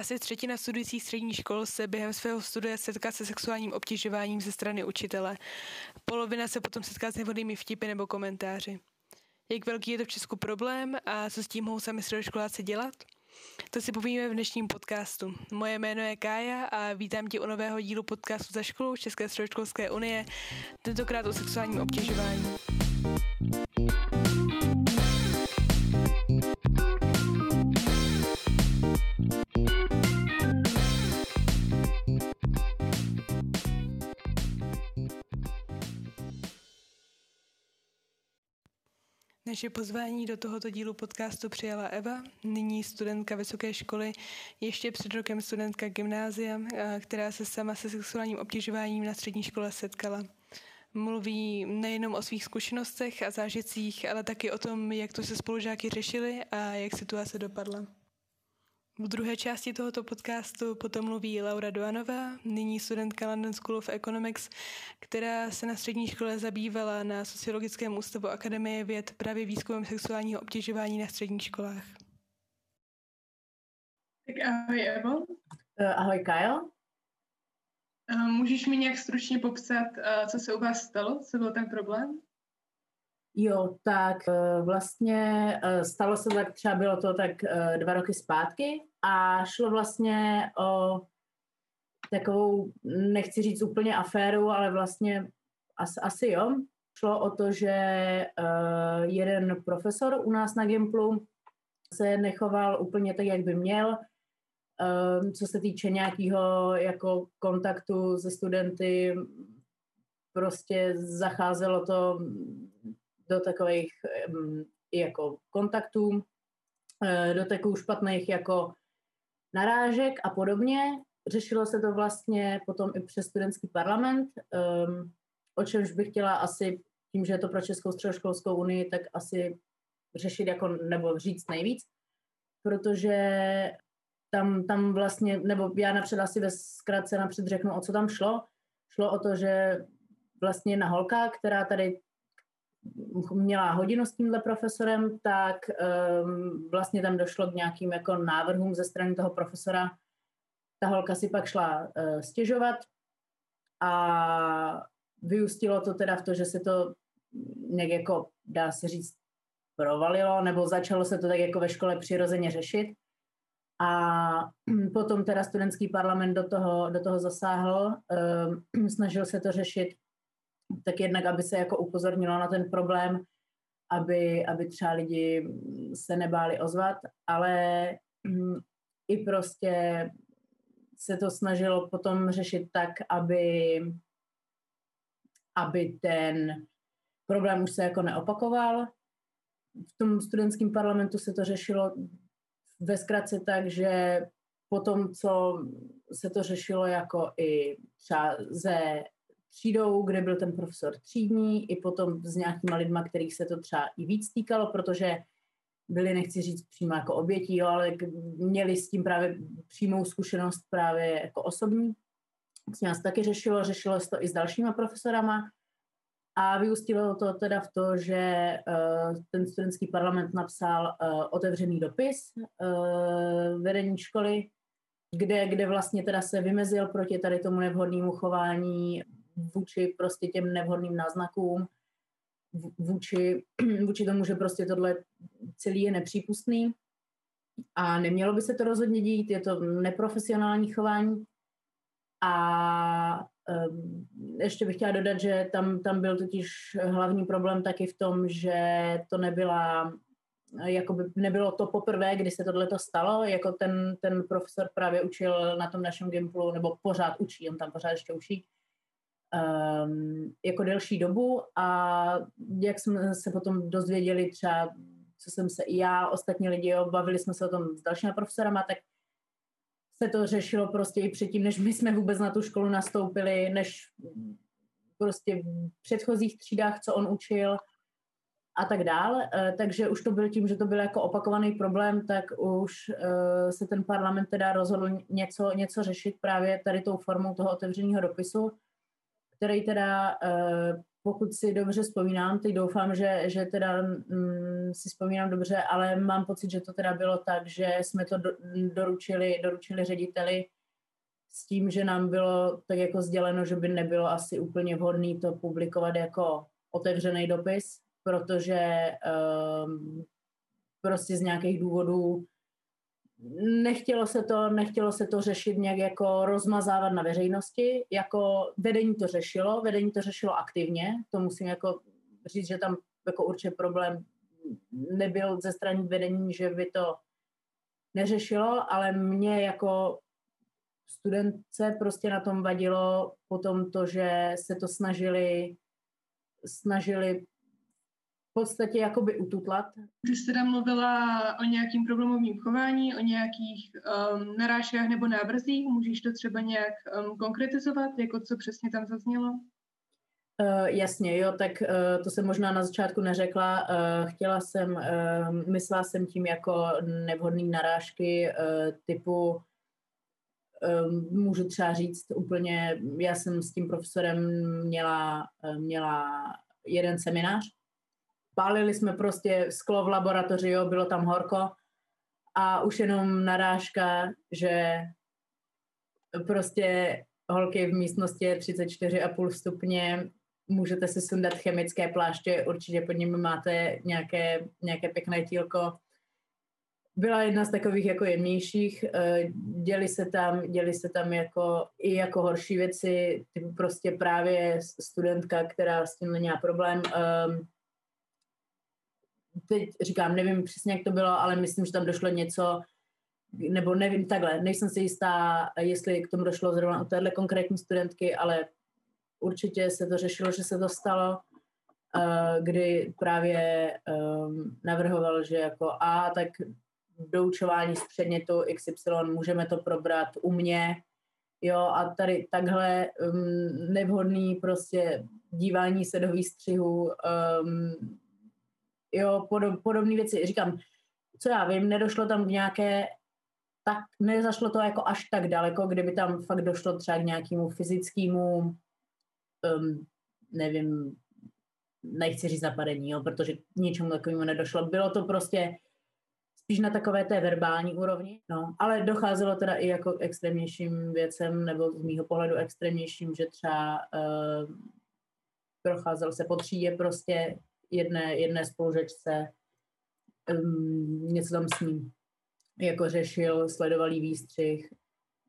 Asi třetina studujících střední škol se během svého studia setká se sexuálním obtěžováním ze strany učitele. Polovina se potom setká s nevhodnými vtipy nebo komentáři. Jak velký je to v Česku problém a co s tím mohou sami středoškoláci dělat? To si povíme v dnešním podcastu. Moje jméno je Kája a vítám tě u nového dílu podcastu za školou České středoškolské unie, tentokrát o sexuálním obtěžování. Naše pozvání do tohoto dílu podcastu přijala Eva, nyní studentka vysoké školy, ještě před rokem studentka gymnázia, která se sama se sexuálním obtěžováním na střední škole setkala. Mluví nejenom o svých zkušenostech a zážitcích, ale taky o tom, jak to se spolužáky řešili a jak situace dopadla. V druhé části tohoto podcastu potom mluví Laura Doanová, nyní studentka London School of Economics, která se na střední škole zabývala na Sociologickém ústavu Akademie věd právě výzkumem sexuálního obtěžování na středních školách. Tak ahoj Evo. Uh, ahoj Kyle. Uh, můžeš mi nějak stručně popsat, uh, co se u vás stalo, co byl ten problém? Jo, tak vlastně stalo se tak, třeba bylo to tak dva roky zpátky a šlo vlastně o takovou, nechci říct úplně aféru, ale vlastně asi, asi jo. Šlo o to, že jeden profesor u nás na Gimplu se nechoval úplně tak, jak by měl, co se týče nějakého jako kontaktu se studenty, prostě zacházelo to do takových jako kontaktů, uh, do takových špatných jako narážek a podobně. Řešilo se to vlastně potom i přes studentský parlament, o čemž bych chtěla asi, tím, že je to pro Českou středoškolskou unii, tak asi řešit jako, nebo říct nejvíc, protože tam, tam vlastně, nebo já napřed asi ve zkratce napřed řeknu, o co tam šlo. Šlo o to, že vlastně jedna holka, která tady měla hodinu s tímhle profesorem, tak um, vlastně tam došlo k nějakým jako návrhům ze strany toho profesora. Ta holka si pak šla uh, stěžovat a vyústilo to teda v to, že se to nějak jako, dá se říct, provalilo, nebo začalo se to tak jako ve škole přirozeně řešit. A potom teda studentský parlament do toho, do toho zasáhl, um, snažil se to řešit tak jednak, aby se jako upozornilo na ten problém, aby, aby třeba lidi se nebáli ozvat, ale mm, i prostě se to snažilo potom řešit tak, aby, aby ten problém už se jako neopakoval. V tom studentském parlamentu se to řešilo ve zkratce tak, že potom, co se to řešilo jako i třeba ze třídou, kde byl ten profesor třídní, i potom s nějakýma lidma, kterých se to třeba i víc týkalo, protože byli, nechci říct přímo jako obětí, jo, ale měli s tím právě přímou zkušenost právě jako osobní. S nás taky řešilo, řešilo se to i s dalšíma profesorama a vyústilo to teda v to, že uh, ten studentský parlament napsal uh, otevřený dopis uh, vedení školy, kde, kde vlastně teda se vymezil proti tady tomu nevhodnému chování vůči prostě těm nevhodným náznakům, vůči, vůči tomu, že prostě tohle celý je nepřípustný. A nemělo by se to rozhodně dít, je to neprofesionální chování. A um, ještě bych chtěla dodat, že tam, tam byl totiž hlavní problém taky v tom, že to nebyla jakoby nebylo to poprvé, kdy se tohle stalo, jako ten, ten profesor právě učil na tom našem Gimplu, nebo pořád učí, on tam pořád ještě učí, um, jako delší dobu a jak jsme se potom dozvěděli třeba, co jsem se i já, ostatní lidi, jo, bavili jsme se o tom s dalšíma profesorama, tak se to řešilo prostě i předtím, než my jsme vůbec na tu školu nastoupili, než prostě v předchozích třídách, co on učil a tak dál. E, takže už to byl tím, že to byl jako opakovaný problém, tak už e, se ten parlament teda rozhodl něco, něco řešit právě tady tou formou toho otevřeného dopisu který teda uh, pokud si dobře vzpomínám, teď doufám, že, že teda mm, si vzpomínám dobře, ale mám pocit, že to teda bylo tak, že jsme to do, doručili, doručili řediteli s tím, že nám bylo tak jako sděleno, že by nebylo asi úplně vhodné to publikovat jako otevřený dopis, protože um, prostě z nějakých důvodů nechtělo se to, nechtělo se to řešit nějak jako rozmazávat na veřejnosti, jako vedení to řešilo, vedení to řešilo aktivně, to musím jako říct, že tam jako určitě problém nebyl ze strany vedení, že by to neřešilo, ale mě jako studentce prostě na tom vadilo potom to, že se to snažili snažili podstatě jakoby ututlat. Jsi teda mluvila o nějakým problémovým chování, o nějakých um, narážkách nebo návrzích. Můžeš to třeba nějak um, konkretizovat, jako co přesně tam zaznělo? Uh, jasně, jo, tak uh, to jsem možná na začátku neřekla. Uh, chtěla jsem, uh, myslela jsem tím jako nevhodné narážky uh, typu um, můžu třeba říct úplně, já jsem s tím profesorem měla, měla jeden seminář, pálili jsme prostě sklo v laboratoři, jo, bylo tam horko a už jenom narážka, že prostě holky v místnosti je 34,5 stupně, můžete si sundat chemické pláště, určitě pod nimi máte nějaké, nějaké pěkné tílko, byla jedna z takových jako jemnějších. Eh, děli se tam, děli se tam jako i jako horší věci, typu prostě právě studentka, která s tím měla problém. Teď říkám, nevím přesně, jak to bylo, ale myslím, že tam došlo něco, nebo nevím takhle, nejsem si jistá, jestli k tomu došlo zrovna u téhle konkrétní studentky, ale určitě se to řešilo, že se to stalo, eh, kdy právě ehm, navrhoval, že jako a tak doučování z předmětu XY, můžeme to probrat u mě, jo, a tady takhle um, nevhodný prostě dívání se do výstřihu, um, jo, podob, podobné věci. Říkám, co já vím, nedošlo tam k nějaké, tak nezašlo to jako až tak daleko, kdyby tam fakt došlo třeba k nějakému fyzickému, um, nevím, nechci říct napadení, jo, protože ničemu takovému nedošlo. Bylo to prostě spíš na takové té verbální úrovni, no, ale docházelo teda i jako k extrémnějším věcem, nebo z mýho pohledu extrémnějším, že třeba uh, procházel se po třídě prostě jedné, jedné spolužečce, um, něco tam s ním jako řešil, sledoval výstřih,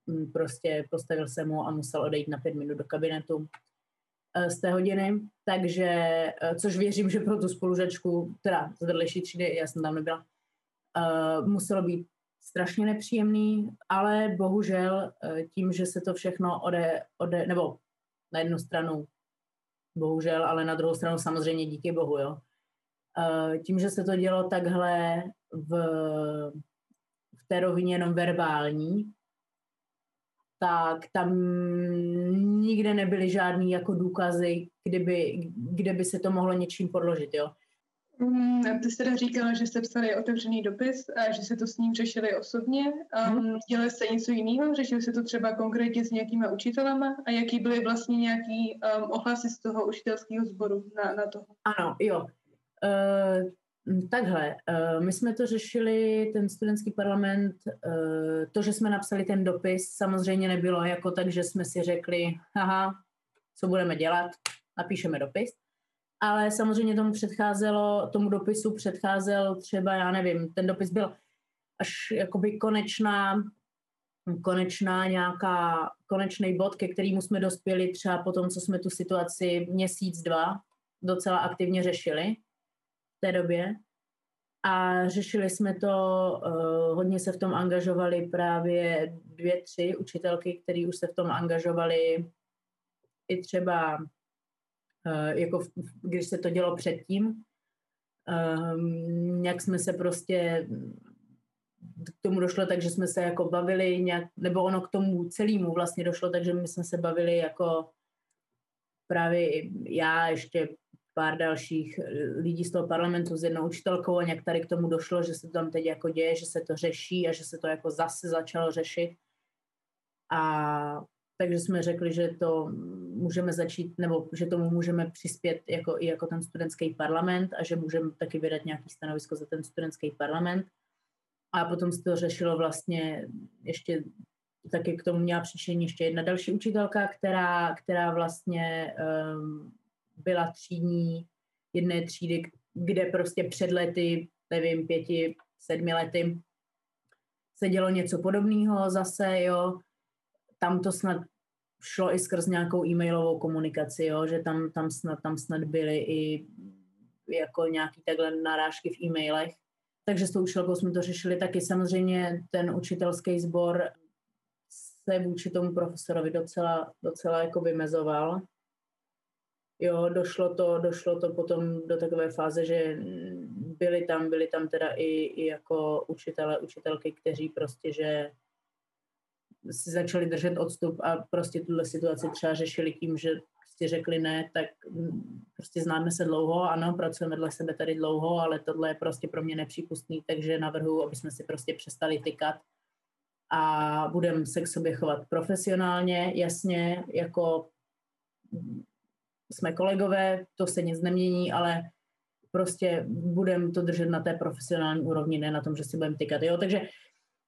um, prostě postavil se mu a musel odejít na pět minut do kabinetu uh, z té hodiny, takže, uh, což věřím, že pro tu spolužečku, teda z vedlejší třídy, já jsem tam nebyla, uh, muselo být strašně nepříjemný, ale bohužel uh, tím, že se to všechno ode, ode, nebo na jednu stranu bohužel, ale na druhou stranu samozřejmě díky bohu, jo. Uh, tím, že se to dělo takhle v, v té rovině jenom verbální, tak tam nikde nebyly žádný jako důkazy, kdyby, kde by se to mohlo něčím podložit, jo. Mm, ty jsi teda říkala, že jste psali otevřený dopis a že se to s ním řešili osobně. Um, dělali jste něco jiného? Řešili se to třeba konkrétně s nějakýma učitelama? A jaký byly vlastně nějaký um, ohlasy z toho učitelského sboru na, na to? Ano, jo. Uh, takhle, uh, my jsme to řešili, ten studentský parlament, uh, to, že jsme napsali ten dopis, samozřejmě nebylo jako tak, že jsme si řekli, aha, co budeme dělat, napíšeme dopis ale samozřejmě tomu předcházelo, tomu dopisu předcházel třeba, já nevím, ten dopis byl až jakoby konečná, konečná nějaká, konečný bod, ke kterému jsme dospěli třeba po tom, co jsme tu situaci měsíc, dva docela aktivně řešili v té době. A řešili jsme to, uh, hodně se v tom angažovali právě dvě, tři učitelky, které už se v tom angažovali i třeba Eh, jako když se to dělo předtím, ehm, jak jsme se prostě k tomu došlo tak, že jsme se jako bavili nějak, nebo ono k tomu celému vlastně došlo, takže my jsme se bavili jako právě já ještě pár dalších lidí z toho parlamentu s jednou učitelkou a nějak tady k tomu došlo, že se to tam teď jako děje, že se to řeší a že se to jako zase začalo řešit. A takže jsme řekli, že to můžeme začít, nebo že tomu můžeme přispět jako, i jako ten studentský parlament a že můžeme taky vydat nějaký stanovisko za ten studentský parlament. A potom se to řešilo vlastně ještě taky k tomu měla přičení ještě jedna další učitelka, která, která vlastně um, byla třídní jedné třídy, kde prostě před lety, nevím, pěti, sedmi lety se dělo něco podobného zase, jo. Tam to snad šlo i skrz nějakou e-mailovou komunikaci, jo, že tam, tam, snad, tam snad byly i jako nějaký takhle narážky v e-mailech. Takže s tou učitelkou jsme to řešili taky. Samozřejmě ten učitelský sbor se vůči tomu profesorovi docela, docela jako vymezoval. Jo, došlo to, došlo to potom do takové fáze, že byli tam, byli tam teda i, i jako učitele, učitelky, kteří prostě, že si začali držet odstup a prostě tuhle situaci třeba řešili tím, že prostě řekli ne, tak prostě známe se dlouho, ano, pracujeme vedle sebe tady dlouho, ale tohle je prostě pro mě nepřípustný, takže navrhuji, aby jsme si prostě přestali tykat a budeme se k sobě chovat profesionálně, jasně, jako jsme kolegové, to se nic nemění, ale prostě budeme to držet na té profesionální úrovni, ne na tom, že si budeme tykat. Jo? Takže,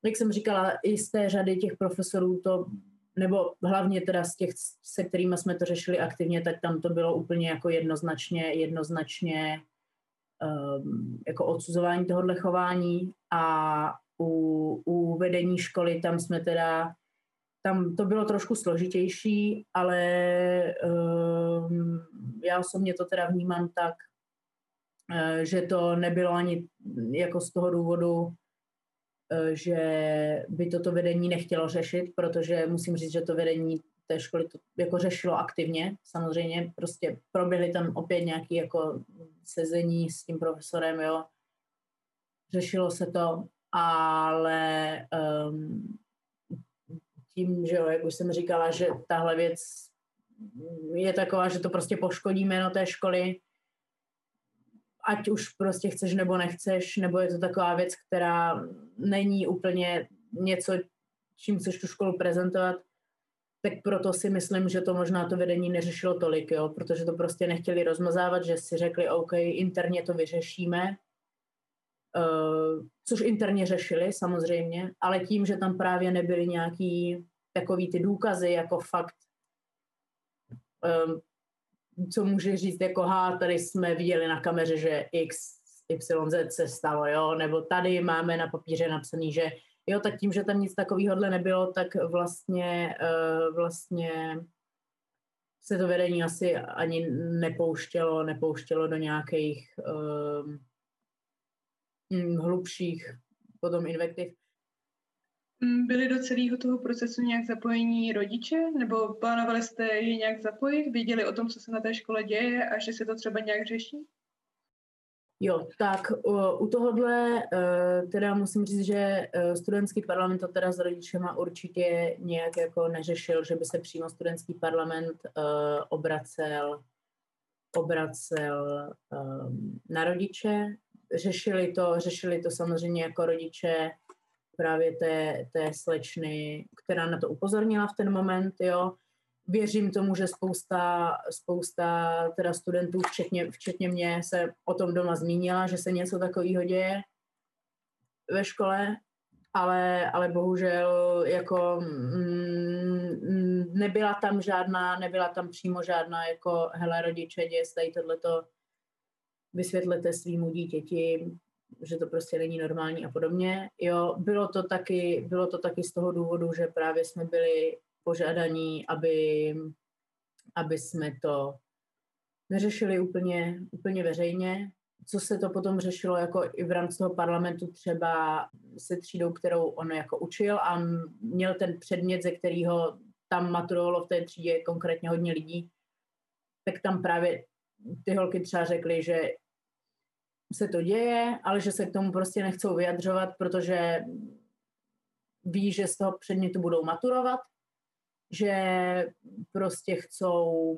jak jsem říkala, i z té řady těch profesorů to, nebo hlavně teda z těch, se kterými jsme to řešili aktivně, tak tam to bylo úplně jako jednoznačně, jednoznačně um, jako odsuzování tohohle chování. A u, u vedení školy tam jsme teda tam to bylo trošku složitější, ale um, já osobně to teda vnímám tak, uh, že to nebylo ani jako z toho důvodu, že by toto vedení nechtělo řešit, protože musím říct, že to vedení té školy to jako řešilo aktivně. Samozřejmě prostě proběhly tam opět nějaké jako sezení s tím profesorem, jo. Řešilo se to, ale um, tím, že jo, jak už jsem říkala, že tahle věc je taková, že to prostě poškodí jméno té školy, ať už prostě chceš nebo nechceš, nebo je to taková věc, která není úplně něco, čím chceš tu školu prezentovat, tak proto si myslím, že to možná to vedení neřešilo tolik, jo, protože to prostě nechtěli rozmazávat, že si řekli, OK, interně to vyřešíme, Uh, což interně řešili samozřejmě, ale tím, že tam právě nebyly nějaký takový ty důkazy, jako fakt, um, co může říct, jako ha, tady jsme viděli na kameře, že X, YZ se stalo, jo, nebo tady máme na papíře napsaný, že jo, tak tím, že tam nic takového nebylo, tak vlastně, uh, vlastně se to vedení asi ani nepouštělo, nepouštělo do nějakých uh, hlubších potom invektiv. Mm, byli do celého toho procesu nějak zapojení rodiče, nebo plánovali jste je nějak zapojit? Věděli o tom, co se na té škole děje a že se to třeba nějak řeší? Jo, tak u tohohle teda musím říct, že e, studentský parlament to teda s rodičema určitě nějak jako neřešil, že by se přímo studentský parlament e, obracel, obracel na rodiče řešili to, řešili to samozřejmě jako rodiče právě té, té slečny, která na to upozornila v ten moment, jo. Věřím tomu, že spousta, spousta teda studentů, včetně, včetně mě, se o tom doma zmínila, že se něco takového děje ve škole, ale, ale bohužel jako mm, nebyla tam žádná, nebyla tam přímo žádná jako hele rodiče, děje se tady tohleto, vysvětlete svýmu dítěti, že to prostě není normální a podobně. Jo, bylo to taky, bylo to taky z toho důvodu, že právě jsme byli požádaní, aby, aby jsme to neřešili úplně, úplně veřejně. Co se to potom řešilo jako i v rámci toho parlamentu třeba se třídou, kterou on jako učil a měl ten předmět, ze kterého tam maturovalo v té třídě konkrétně hodně lidí, tak tam právě ty holky třeba řekly, že se to děje, ale že se k tomu prostě nechcou vyjadřovat, protože ví, že z toho předmětu budou maturovat, že prostě chcou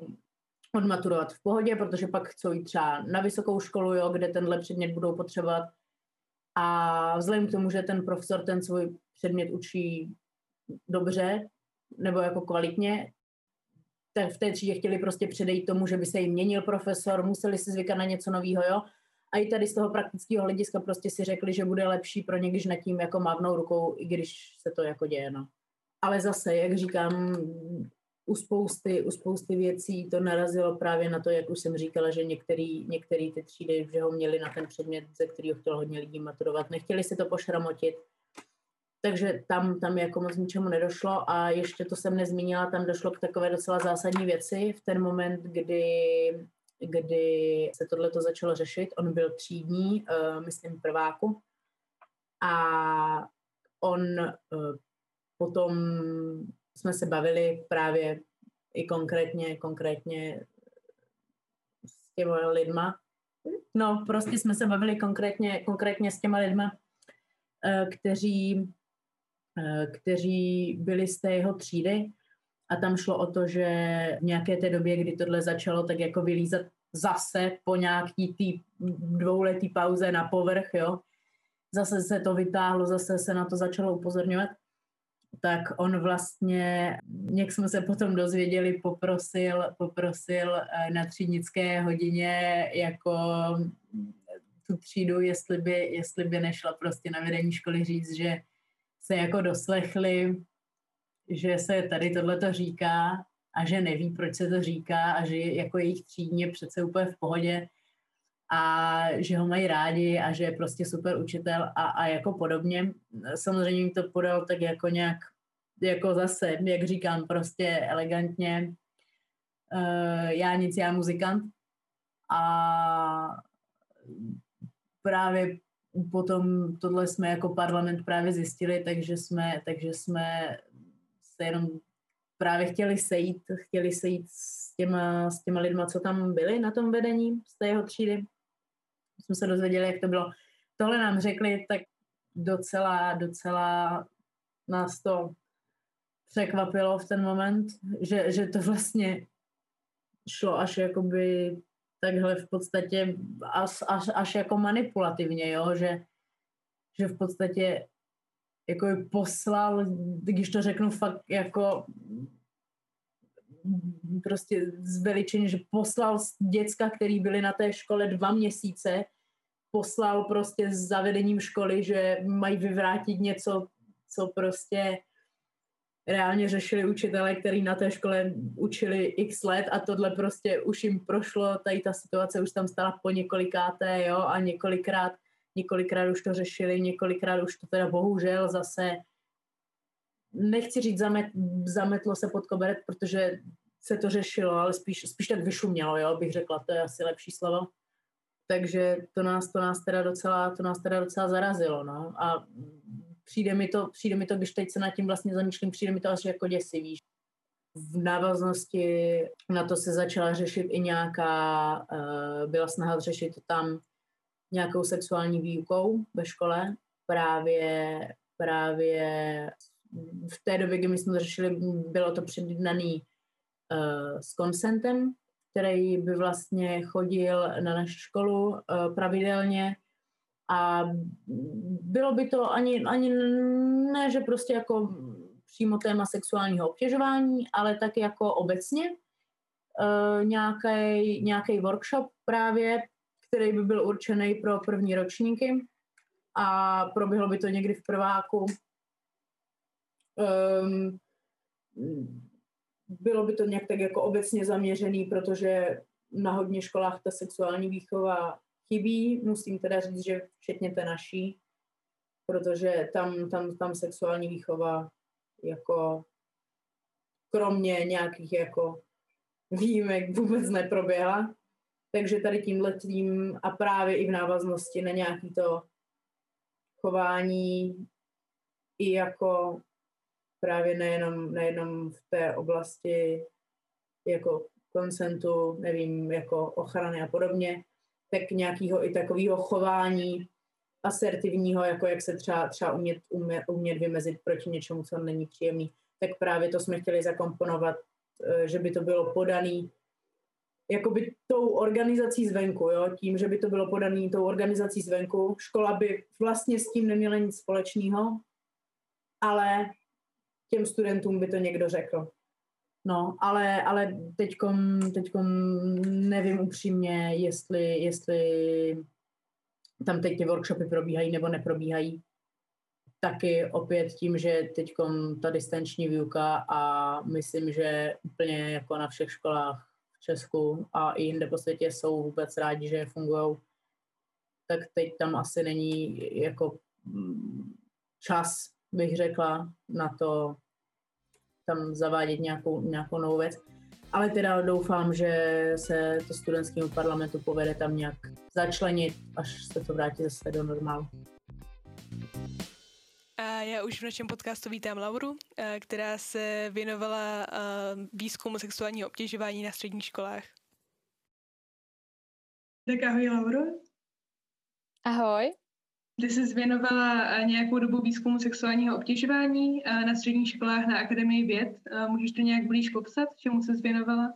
odmaturovat v pohodě, protože pak chcou jít třeba na vysokou školu, jo, kde tenhle předmět budou potřebovat. A vzhledem k tomu, že ten profesor ten svůj předmět učí dobře, nebo jako kvalitně, tak v té třídě chtěli prostě předejít tomu, že by se jim měnil profesor, museli si zvykat na něco nového, jo. A i tady z toho praktického hlediska prostě si řekli, že bude lepší pro ně, když nad tím jako mávnou rukou, i když se to jako děje, no. Ale zase, jak říkám, u spousty, u spousty věcí to narazilo právě na to, jak už jsem říkala, že některý, některý ty třídy, že ho měli na ten předmět, ze kterého chtělo hodně lidí maturovat. Nechtěli si to pošramotit, takže tam, tam jako moc ničemu nedošlo a ještě to jsem nezmínila, tam došlo k takové docela zásadní věci v ten moment, kdy, kdy se tohle to začalo řešit. On byl třídní, uh, myslím prváku a on uh, potom jsme se bavili právě i konkrétně, konkrétně s těma lidma. No, prostě jsme se bavili konkrétně, konkrétně s těma lidma, eh, kteří, eh, kteří byli z té jeho třídy a tam šlo o to, že v nějaké té době, kdy tohle začalo, tak jako vylízat zase po nějaký tý dvouletý pauze na povrch, jo. Zase se to vytáhlo, zase se na to začalo upozorňovat tak on vlastně, jak jsme se potom dozvěděli, poprosil, poprosil eh, na třídnické hodině jako tu třídu, jestli by, jestli by nešla prostě na vedení školy říct, že se jako doslechli, že se tady tohle to říká a že neví, proč se to říká a že jako jejich třídně přece úplně v pohodě a že ho mají rádi a že je prostě super učitel a, a jako podobně. Samozřejmě mi to podal tak jako nějak, jako zase, jak říkám, prostě elegantně. Uh, já nic, já muzikant. A právě potom tohle jsme jako parlament právě zjistili, takže jsme, takže jsme se jenom právě chtěli sejít, chtěli sejít s těma, s těma lidma, co tam byli na tom vedení z té jeho třídy jsme se dozvěděli, jak to bylo. Tohle nám řekli, tak docela, docela nás to překvapilo v ten moment, že, že to vlastně šlo až jakoby takhle v podstatě až, až, až jako manipulativně, jo? Že, že v podstatě jako poslal, když to řeknu fakt jako prostě zveličeně, že poslal děcka, který byli na té škole dva měsíce, poslal prostě s zavedením školy, že mají vyvrátit něco, co prostě reálně řešili učitele, který na té škole učili x let a tohle prostě už jim prošlo, tady ta situace už tam stala po několikáté, jo, a několikrát, několikrát už to řešili, několikrát už to teda bohužel zase nechci říct zamet, zametlo se pod koberec, protože se to řešilo, ale spíš, spíš tak vyšumělo, jo, bych řekla, to je asi lepší slovo. Takže to nás, to nás teda docela, to nás teda docela zarazilo, no. A přijde mi to, přijde mi to, když teď se nad tím vlastně zamýšlím, přijde mi to až jako děsivý. V návaznosti na to se začala řešit i nějaká, uh, byla snaha řešit tam nějakou sexuální výukou ve škole, právě, právě v té době, kdy my jsme to řešili, bylo to předjednaný uh, s konsentem, který by vlastně chodil na naši školu uh, pravidelně. A bylo by to ani, ani ne, že prostě jako přímo téma sexuálního obtěžování, ale tak jako obecně uh, nějaký workshop právě, který by byl určený pro první ročníky a proběhlo by to někdy v prváku. Um, bylo by to nějak tak jako obecně zaměřený, protože na hodně školách ta sexuální výchova chybí. Musím teda říct, že včetně té naší, protože tam, tam, tam sexuální výchova jako kromě nějakých jako výjimek vůbec neproběhla. Takže tady tímhle tím a právě i v návaznosti na nějaký to chování i jako právě nejenom, nejenom v té oblasti jako konsentu, nevím, jako ochrany a podobně, tak nějakého i takového chování asertivního, jako jak se třeba, třeba umět, umět, umět vymezit proti něčemu, co není příjemný, tak právě to jsme chtěli zakomponovat, eh, že by to bylo podaný jakoby tou organizací zvenku, jo? tím, že by to bylo podaný tou organizací zvenku. Škola by vlastně s tím neměla nic společného, ale těm studentům by to někdo řekl. No, ale, ale teďkom, teďkom nevím upřímně, jestli, jestli tam teď ty workshopy probíhají nebo neprobíhají. Taky opět tím, že teď ta distanční výuka a myslím, že úplně jako na všech školách v Česku a i jinde po světě jsou vůbec rádi, že fungují, tak teď tam asi není jako mm, čas, bych řekla, na to tam zavádět nějakou, nějakou novou věc. Ale teda doufám, že se to studentskému parlamentu povede tam nějak začlenit, až se to vrátí zase do normálu. Já už v našem podcastu vítám Lauru, která se věnovala výzkumu sexuálního obtěžování na středních školách. Tak ahoj, Lauro. Ahoj. Ty jsi věnovala nějakou dobu výzkumu sexuálního obtěžování na středních školách na Akademii věd. Můžeš to nějak blíž popsat, čemu se věnovala?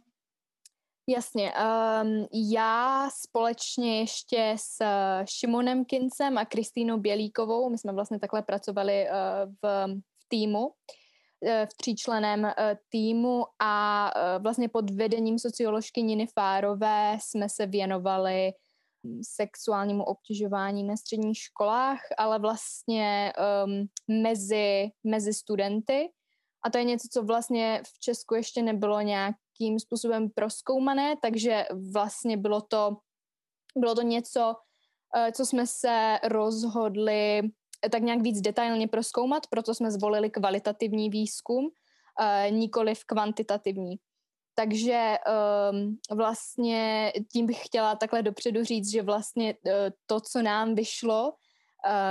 Jasně. Um, já společně ještě s Šimonem Kincem a Kristýnou Bělíkovou, my jsme vlastně takhle pracovali uh, v, v týmu, uh, v tříčleném uh, týmu a uh, vlastně pod vedením socioložky Niny Fárové jsme se věnovali sexuálnímu obtěžování na středních školách, ale vlastně um, mezi, mezi studenty. A to je něco, co vlastně v Česku ještě nebylo nějakým způsobem proskoumané, takže vlastně bylo to, bylo to něco, uh, co jsme se rozhodli tak nějak víc detailně proskoumat, proto jsme zvolili kvalitativní výzkum, uh, nikoli v kvantitativní. Takže um, vlastně tím bych chtěla takhle dopředu říct, že vlastně uh, to, co nám vyšlo,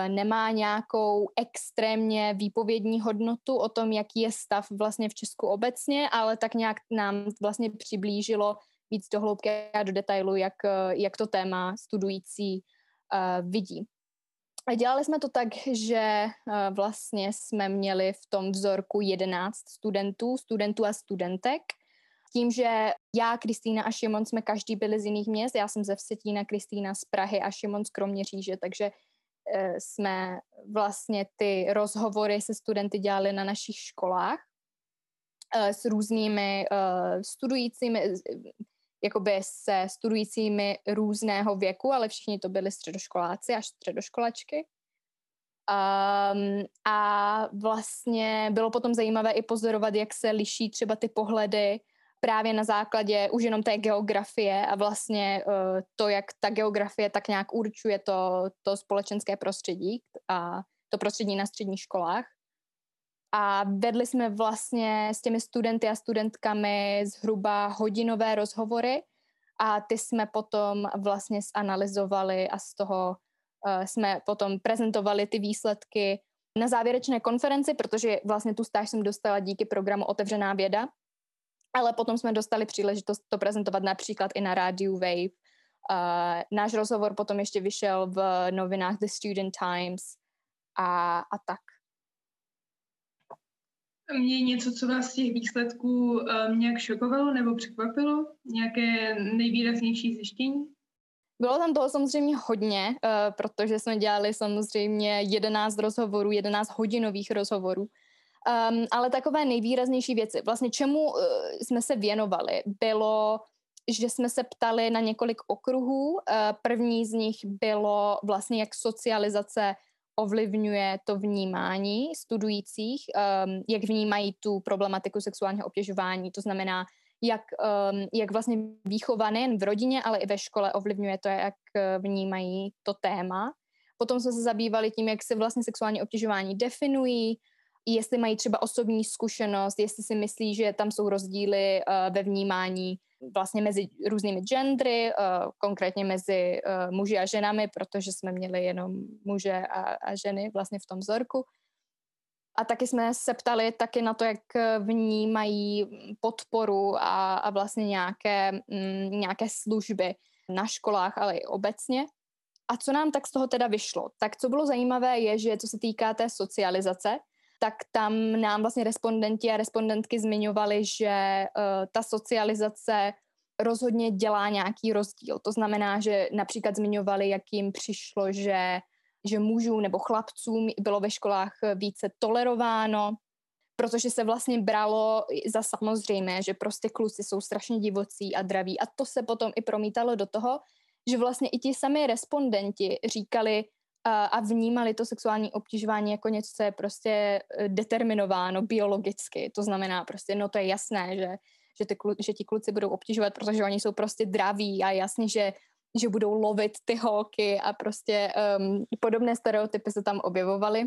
nemá nějakou extrémně výpovědní hodnotu o tom, jaký je stav vlastně v Česku obecně, ale tak nějak nám vlastně přiblížilo víc do hloubky a do detailu, jak, uh, jak to téma studující uh, vidí. A dělali jsme to tak, že uh, vlastně jsme měli v tom vzorku 11 studentů, studentů a studentek, tím, že já, Kristýna a Šimon jsme každý byli z jiných měst, já jsem ze Vsetína, Kristýna z Prahy a Šimon z Kroměříže, takže jsme vlastně ty rozhovory se studenty dělali na našich školách e, s různými e, studujícími, jakoby se studujícími různého věku, ale všichni to byli středoškoláci až středoškolačky. Um, a vlastně bylo potom zajímavé i pozorovat, jak se liší třeba ty pohledy právě na základě už jenom té geografie a vlastně uh, to, jak ta geografie tak nějak určuje to, to společenské prostředí a to prostředí na středních školách. A vedli jsme vlastně s těmi studenty a studentkami zhruba hodinové rozhovory a ty jsme potom vlastně zanalizovali a z toho uh, jsme potom prezentovali ty výsledky na závěrečné konferenci, protože vlastně tu stáž jsem dostala díky programu Otevřená věda, ale potom jsme dostali příležitost to prezentovat například i na rádiu Wave. Uh, náš rozhovor potom ještě vyšel v novinách The Student Times a, a tak. Mě něco, co vás z těch výsledků um, nějak šokovalo nebo překvapilo? Nějaké nejvýraznější zjištění? Bylo tam toho samozřejmě hodně, uh, protože jsme dělali samozřejmě 11 rozhovorů, 11 hodinových rozhovorů. Um, ale takové nejvýraznější věci, vlastně čemu uh, jsme se věnovali, bylo, že jsme se ptali na několik okruhů. Uh, první z nich bylo vlastně, jak socializace ovlivňuje to vnímání studujících, um, jak vnímají tu problematiku sexuálního obtěžování, to znamená, jak, um, jak vlastně výchova nejen v rodině, ale i ve škole ovlivňuje to, jak uh, vnímají to téma. Potom jsme se zabývali tím, jak se vlastně sexuální obtěžování definují, jestli mají třeba osobní zkušenost, jestli si myslí, že tam jsou rozdíly uh, ve vnímání vlastně mezi různými gendry, uh, konkrétně mezi uh, muži a ženami, protože jsme měli jenom muže a, a ženy vlastně v tom vzorku. A taky jsme se ptali taky na to, jak vnímají podporu a, a vlastně nějaké, mm, nějaké služby na školách, ale i obecně. A co nám tak z toho teda vyšlo? Tak co bylo zajímavé je, že co se týká té socializace, tak tam nám vlastně respondenti a respondentky zmiňovali, že uh, ta socializace rozhodně dělá nějaký rozdíl. To znamená, že například zmiňovali, jak jim přišlo, že, že mužů nebo chlapcům bylo ve školách více tolerováno. protože se vlastně bralo za samozřejmé, že prostě kluci jsou strašně divocí a draví a to se potom i promítalo do toho, že vlastně i ti sami respondenti říkali a vnímali to sexuální obtěžování jako něco, co je prostě eh, determinováno biologicky. To znamená prostě, no to je jasné, že, že, ty, že ti kluci budou obtěžovat, protože oni jsou prostě draví a jasně, že že budou lovit ty holky a prostě um, podobné stereotypy se tam objevovaly.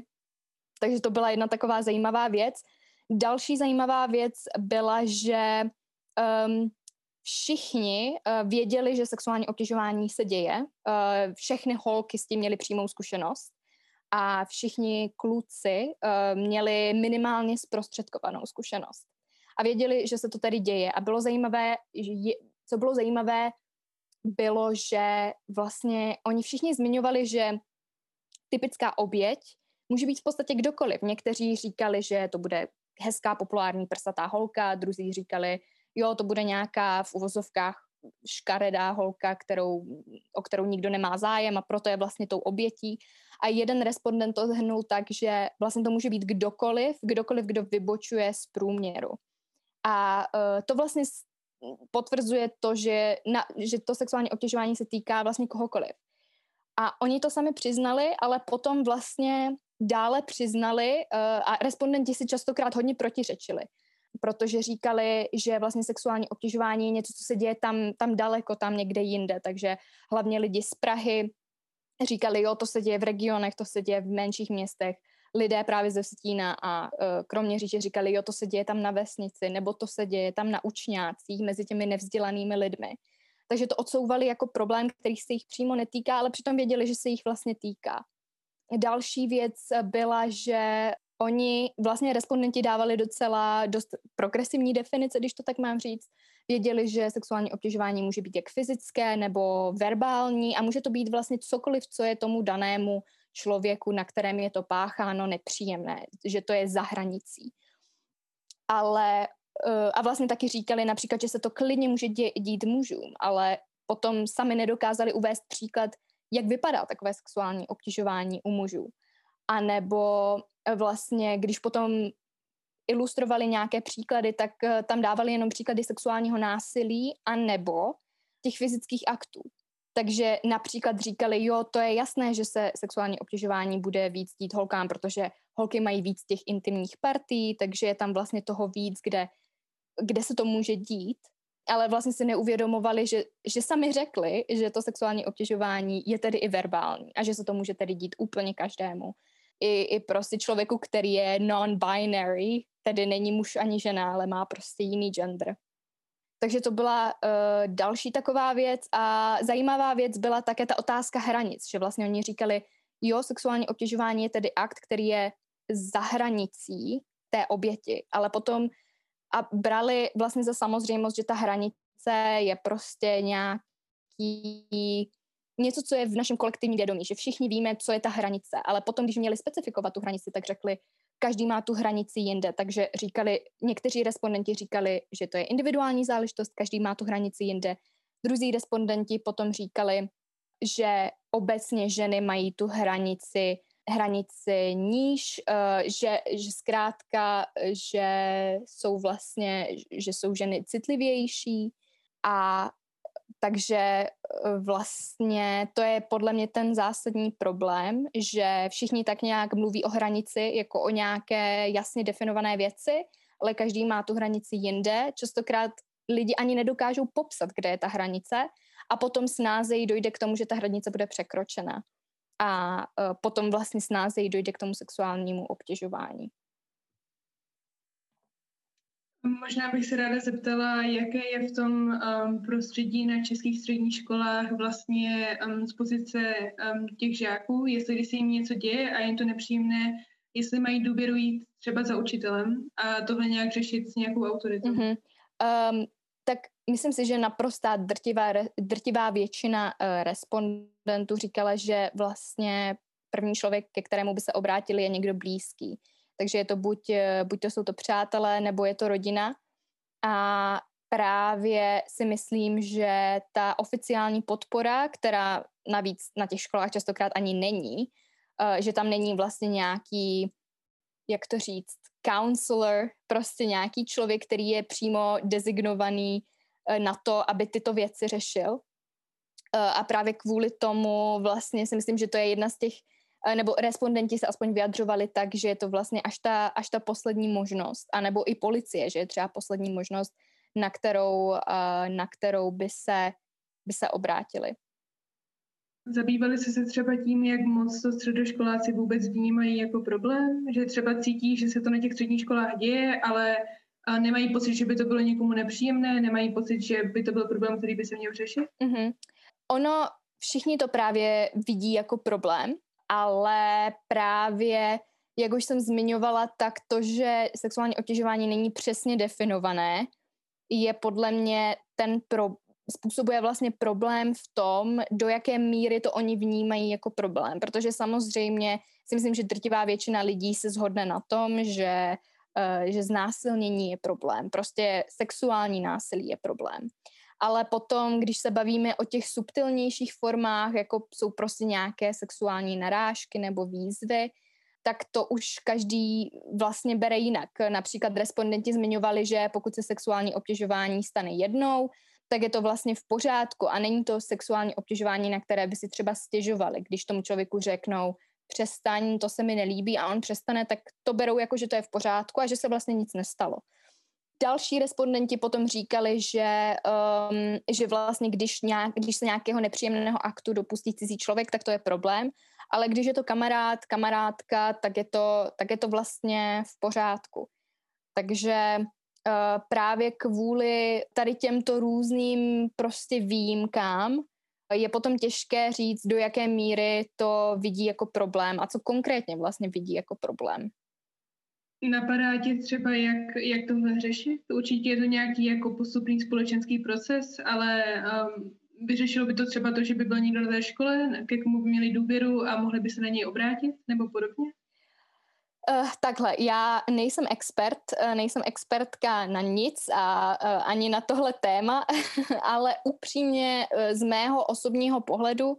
Takže to byla jedna taková zajímavá věc. Další zajímavá věc byla, že um, všichni uh, věděli, že sexuální obtěžování se děje. Uh, všechny holky s tím měly přímou zkušenost a všichni kluci uh, měli minimálně zprostředkovanou zkušenost. A věděli, že se to tady děje. A bylo zajímavé, že co bylo zajímavé, bylo, že vlastně oni všichni zmiňovali, že typická oběť může být v podstatě kdokoliv. Někteří říkali, že to bude hezká, populární prsatá holka, druzí říkali, jo, to bude nějaká v uvozovkách škaredá holka, kterou, o kterou nikdo nemá zájem a proto je vlastně tou obětí. A jeden respondent to zhrnul tak, že vlastně to může být kdokoliv, kdokoliv, kdo vybočuje z průměru. A uh, to vlastně potvrzuje to, že, na, že to sexuální obtěžování se týká vlastně kohokoliv. A oni to sami přiznali, ale potom vlastně dále přiznali uh, a respondenti si častokrát hodně protiřečili, protože říkali, že vlastně sexuální obtěžování je něco, co se děje tam, tam daleko, tam někde jinde, takže hlavně lidi z Prahy říkali, jo, to se děje v regionech, to se děje v menších městech, lidé právě ze Vsetína a uh, kromě říče říkali, jo, to se děje tam na vesnici, nebo to se děje tam na učňácích mezi těmi nevzdělanými lidmi. Takže to odsouvali jako problém, který se jich přímo netýká, ale přitom věděli, že se jich vlastně týká. Další věc byla, že oni, vlastně respondenti dávali docela dost progresivní definice, když to tak mám říct. Věděli, že sexuální obtěžování může být jak fyzické nebo verbální a může to být vlastně cokoliv, co je tomu danému člověku, na kterém je to pácháno, nepříjemné, že to je za hranicí. Ale eh, a vlastně taky říkali například, že se to klidně může dít mužům, ale potom sami nedokázali uvést příklad, jak vypadá takové sexuální obtěžování u mužů. A nebo vlastně, když potom ilustrovali nějaké příklady, tak eh, tam dávali jenom příklady sexuálního násilí a nebo těch fyzických aktů. Takže například říkali, jo, to je jasné, že se sexuální obtěžování bude víc dít holkám, protože holky mají víc těch intimních partí, takže je tam vlastně toho víc, kde, kde se to může dít. Ale vlastně si neuvědomovali, že, že sami řekli, že to sexuální obtěžování je tedy i verbální a že se to může tedy dít úplně každému. I, i prostě člověku, který je non-binary, tedy není muž ani žena, ale má prostě jiný gender. Takže to byla uh, další taková věc a zajímavá věc byla také ta otázka hranic, že vlastně oni říkali, jo, sexuální obtěžování je tedy akt, který je za hranicí té oběti, ale potom a brali vlastně za samozřejmost, že ta hranice je prostě nějaký něco, co je v našem kolektivním vědomí, že všichni víme, co je ta hranice, ale potom, když měli specifikovat tu hranici, tak řekli, každý má tu hranici jinde, takže říkali, někteří respondenti říkali, že to je individuální záležitost, každý má tu hranici jinde. Druzí respondenti potom říkali, že obecně ženy mají tu hranici hranici níž, uh, že, že zkrátka, že jsou vlastně, že jsou ženy citlivější. A takže eh, vlastně to je podle mě ten zásadní problém, že všichni tak nějak mluví o hranici jako o nějaké jasně definované věci, ale každý má tu hranici jinde. Častokrát lidi ani nedokážou popsat, kde je ta hranice a potom snázejí dojde k tomu, že ta hranice bude překročena. A uh, potom vlastně snázejí dojde k tomu sexuálnímu obtěžování. Možná bych se ráda zeptala, jaké je v tom um, prostředí na českých středních školách vlastně um, z pozice um, těch žáků, jestli když se jim něco děje a je to nepříjemné, jestli mají důvěru jít třeba za učitelem a tohle nějak řešit s nějakou autoritou. Mm-hmm. Um, tak myslím si, že naprostá drtivá, drtivá většina uh, respondentů říkala, že vlastně první člověk, ke kterému by se obrátili, je někdo blízký. Takže je to buď, eh, buď to jsou to přátelé, nebo je to rodina. A právě si myslím, že ta oficiální podpora, která navíc na těch školách častokrát ani není, eh, že tam není vlastně nějaký, jak to říct, counselor, prostě nějaký člověk, který je přímo designovaný uh, na to, aby tyto věci řešil. A právě kvůli tomu vlastně si myslím, že to je jedna z těch nebo respondenti se aspoň vyjadřovali tak, že je to vlastně až ta, až ta poslední možnost, anebo i policie, že je třeba poslední možnost, na kterou, na kterou by, se, by se obrátili. Zabývali jste se třeba tím, jak moc to středoškoláci vůbec vnímají jako problém? Že třeba cítí, že se to na těch středních školách děje, ale nemají pocit, že by to bylo někomu nepříjemné, nemají pocit, že by to byl problém, který by se měl řešit? Mm-hmm. Ono, všichni to právě vidí jako problém, ale právě, jak už jsem zmiňovala, tak to, že sexuální obtěžování není přesně definované, je podle mě ten pro, způsobuje vlastně problém v tom, do jaké míry to oni vnímají jako problém. Protože samozřejmě si myslím, že drtivá většina lidí se zhodne na tom, že, uh, že znásilnění je problém. Prostě sexuální násilí je problém ale potom, když se bavíme o těch subtilnějších formách, jako jsou prostě nějaké sexuální narážky nebo výzvy, tak to už každý vlastně bere jinak. Například respondenti zmiňovali, že pokud se sexuální obtěžování stane jednou, tak je to vlastně v pořádku a není to sexuální obtěžování, na které by si třeba stěžovali, když tomu člověku řeknou, přestaň, to se mi nelíbí a on přestane, tak to berou jako, že to je v pořádku a že se vlastně nic nestalo. Další respondenti potom říkali, že, um, že vlastně když, nějak, když se nějakého nepříjemného aktu dopustí cizí člověk, tak to je problém, ale když je to kamarád, kamarádka, tak je to, tak je to vlastně v pořádku. Takže uh, právě kvůli tady těmto různým prostě výjimkám je potom těžké říct, do jaké míry to vidí jako problém a co konkrétně vlastně vidí jako problém. Napadá tě třeba, jak, jak tohle řešit? Určitě je to nějaký jako postupný společenský proces, ale um, vyřešilo by to třeba to, že by byl někdo na té škole, ke komu by měli důvěru a mohli by se na něj obrátit nebo podobně? Uh, takhle, já nejsem expert, uh, nejsem expertka na nic a uh, ani na tohle téma, ale upřímně z mého osobního pohledu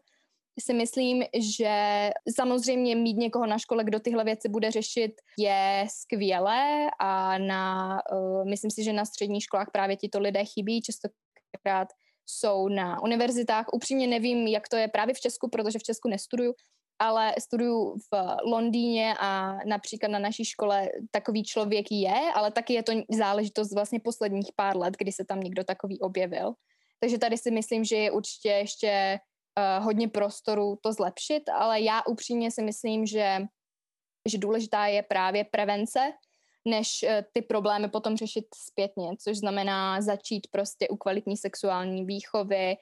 si myslím, že samozřejmě mít někoho na škole, kdo tyhle věci bude řešit, je skvělé a na, uh, myslím si, že na středních školách právě tito lidé chybí, častokrát jsou na univerzitách. Upřímně nevím, jak to je právě v Česku, protože v Česku nestuduju, ale studuju v Londýně a například na naší škole takový člověk je, ale taky je to záležitost vlastně posledních pár let, kdy se tam někdo takový objevil. Takže tady si myslím, že je určitě ještě uh, hodně prostoru to zlepšit, ale já upřímně si myslím, že, že důležitá je právě prevence, než uh, ty problémy potom řešit zpětně, což znamená začít prostě u kvalitní sexuální výchovy,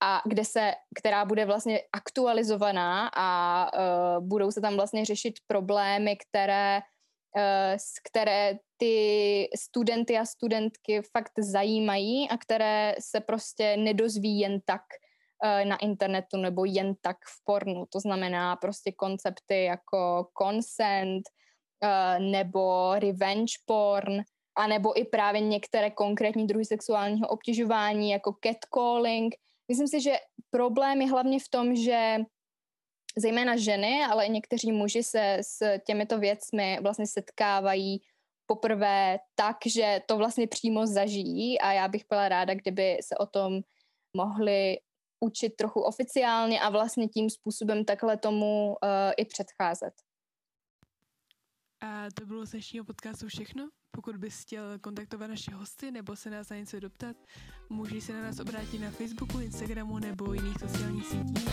a kde se, která bude vlastně aktualizovaná a uh, budou se tam vlastně řešit problémy, které, uh, které ty studenty a studentky fakt zajímají a které se prostě nedozví jen tak. Eh, na internetu nebo jen tak v pornu. To znamená prostě koncepty jako consent eh, nebo revenge porn, a nebo i právě některé konkrétní druhy sexuálního obtěžování jako catcalling. Myslím si, že problém je hlavně v tom, že zejména ženy, ale i někteří muži se s těmito věcmi vlastně setkávají poprvé tak, že to vlastně přímo zažijí a já bych byla ráda, kdyby se o tom mohli učit trochu oficiálně a vlastně tím způsobem takhle tomu uh, i předcházet. A to bylo z dnešního podcastu všechno. Pokud bys chtěl kontaktovat naše hosty nebo se nás na něco doptat, můžeš se na nás obrátit na Facebooku, Instagramu nebo jiných sociálních sítích.